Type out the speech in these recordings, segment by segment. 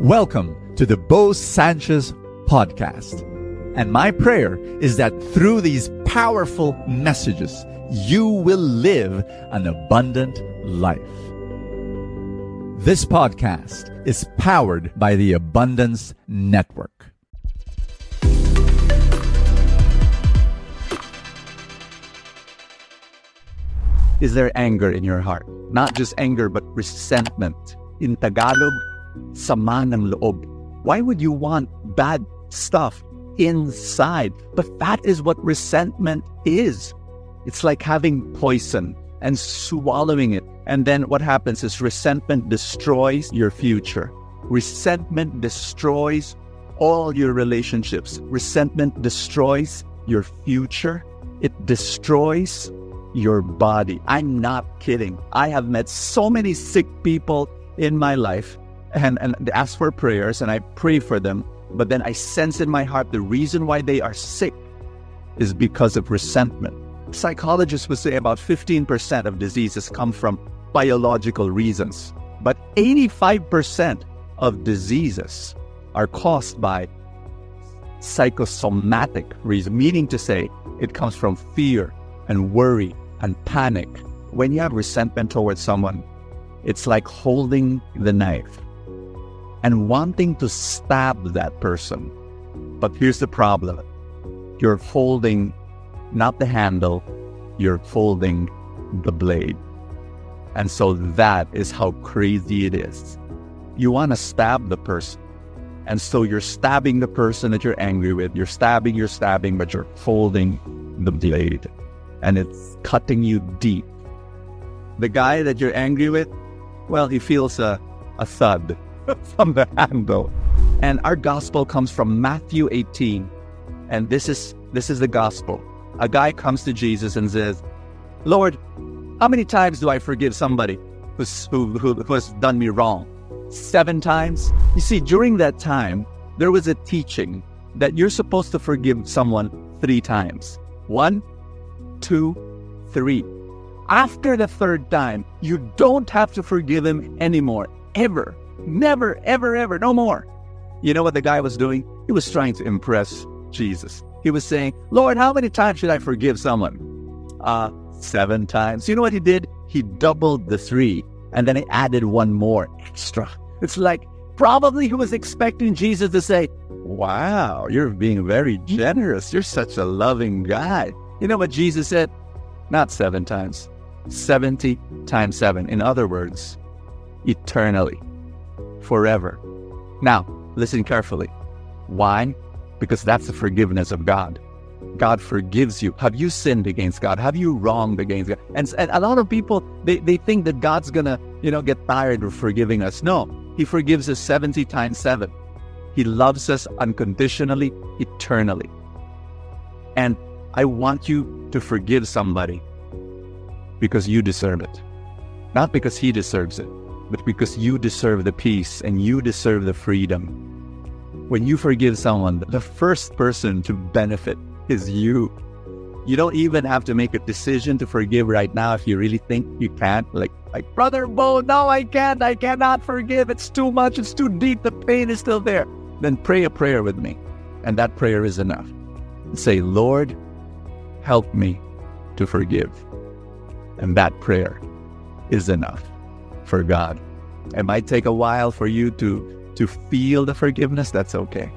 Welcome to the Bo Sanchez podcast. And my prayer is that through these powerful messages, you will live an abundant life. This podcast is powered by the Abundance Network. Is there anger in your heart? Not just anger, but resentment. In Tagalog, sama ng loob. Why would you want bad stuff inside? But that is what resentment is. It's like having poison and swallowing it. And then what happens is resentment destroys your future. Resentment destroys all your relationships. Resentment destroys your future. It destroys your body. I'm not kidding. I have met so many sick people in my life and, and they ask for prayers and I pray for them. But then I sense in my heart the reason why they are sick is because of resentment. Psychologists would say about 15% of diseases come from biological reasons, but 85% of diseases are caused by psychosomatic reasons, meaning to say it comes from fear and worry and panic. When you have resentment towards someone, it's like holding the knife and wanting to stab that person. But here's the problem you're holding not the handle, you're holding the blade. And so that is how crazy it is. You want to stab the person. And so you're stabbing the person that you're angry with. You're stabbing, you're stabbing, but you're folding the blade. And it's cutting you deep. The guy that you're angry with, well, he feels a, a thud from the handle. And our gospel comes from Matthew 18. And this is this is the gospel. A guy comes to Jesus and says, Lord, how many times do I forgive somebody who's, who, who, who has done me wrong? Seven times? You see, during that time, there was a teaching that you're supposed to forgive someone three times. One, two, three. After the third time, you don't have to forgive him anymore, ever. Never, ever, ever, no more. You know what the guy was doing? He was trying to impress Jesus. He was saying, Lord, how many times should I forgive someone? Uh, seven times. You know what he did? He doubled the three and then he added one more extra. It's like probably he was expecting Jesus to say, Wow, you're being very generous. You're such a loving guy. You know what Jesus said? Not seven times, 70 times seven. In other words, eternally forever. Now, listen carefully. Why? Because that's the forgiveness of God. God forgives you. Have you sinned against God? Have you wronged against God? And, and a lot of people, they, they think that God's going to, you know, get tired of forgiving us. No, he forgives us 70 times 7. He loves us unconditionally, eternally. And I want you to forgive somebody because you deserve it, not because he deserves it but because you deserve the peace and you deserve the freedom. When you forgive someone, the first person to benefit is you. You don't even have to make a decision to forgive right now if you really think you can't. Like, like brother Bo, no, I can't. I cannot forgive. It's too much. It's too deep. The pain is still there. Then pray a prayer with me, and that prayer is enough. Say, Lord, help me to forgive, and that prayer is enough for God. It might take a while for you to to feel the forgiveness. That's okay.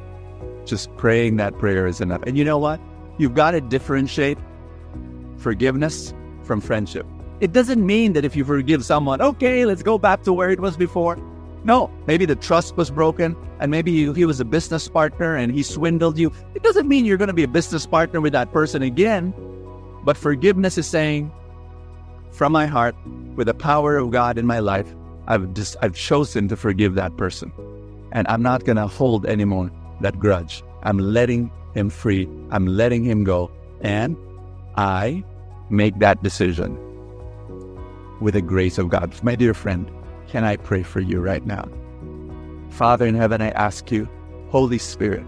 Just praying that prayer is enough. And you know what? You've got to differentiate forgiveness from friendship. It doesn't mean that if you forgive someone, okay, let's go back to where it was before. No, maybe the trust was broken and maybe he was a business partner and he swindled you. It doesn't mean you're going to be a business partner with that person again. But forgiveness is saying, from my heart, with the power of God in my life, I've just I've chosen to forgive that person. And I'm not gonna hold anymore that grudge. I'm letting him free. I'm letting him go. And I make that decision with the grace of God. My dear friend, can I pray for you right now? Father in heaven, I ask you, Holy Spirit,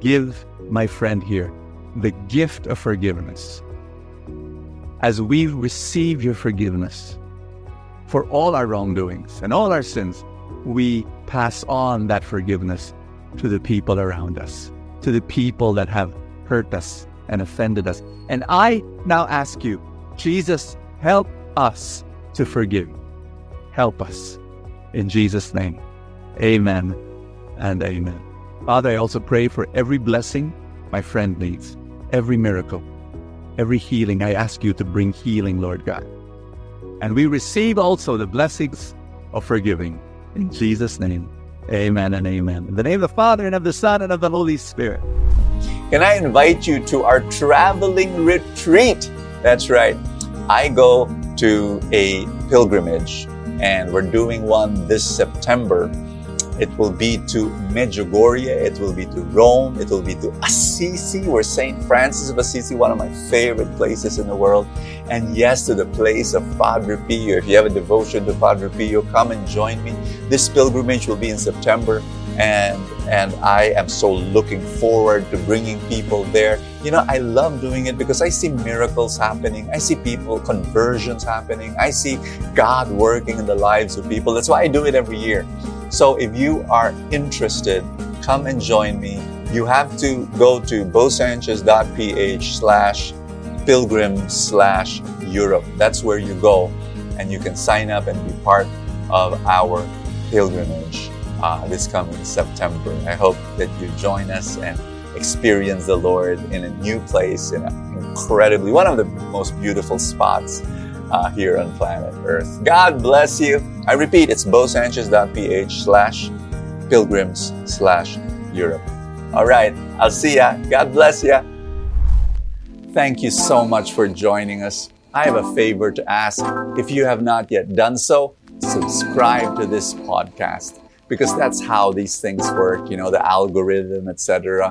give my friend here the gift of forgiveness as we receive your forgiveness for all our wrongdoings and all our sins, we pass on that forgiveness to the people around us, to the people that have hurt us and offended us. And I now ask you, Jesus, help us to forgive. Help us. In Jesus' name, amen and amen. Father, I also pray for every blessing my friend needs, every miracle, every healing. I ask you to bring healing, Lord God. And we receive also the blessings of forgiving. In Jesus' name, amen and amen. In the name of the Father and of the Son and of the Holy Spirit. Can I invite you to our traveling retreat? That's right. I go to a pilgrimage and we're doing one this September. It will be to Medjugorje, it will be to Rome, it will be to Assisi, where St. Francis of Assisi, one of my favorite places in the world. And yes, to the place of Padre Pio. If you have a devotion to Padre Pio, come and join me. This pilgrimage will be in September and and I am so looking forward to bringing people there. You know, I love doing it because I see miracles happening. I see people conversions happening. I see God working in the lives of people. That's why I do it every year. So if you are interested, come and join me. You have to go to bosanchez.ph slash pilgrim slash Europe. That's where you go and you can sign up and be part of our pilgrimage uh, this coming September. I hope that you join us and experience the Lord in a new place, in an incredibly, one of the most beautiful spots uh, here on planet Earth. God bless you. I repeat, it's bosanchez.ph slash pilgrims slash Europe. All right, I'll see ya. God bless ya. Thank you so much for joining us. I have a favor to ask. If you have not yet done so, subscribe to this podcast because that's how these things work, you know, the algorithm, etc.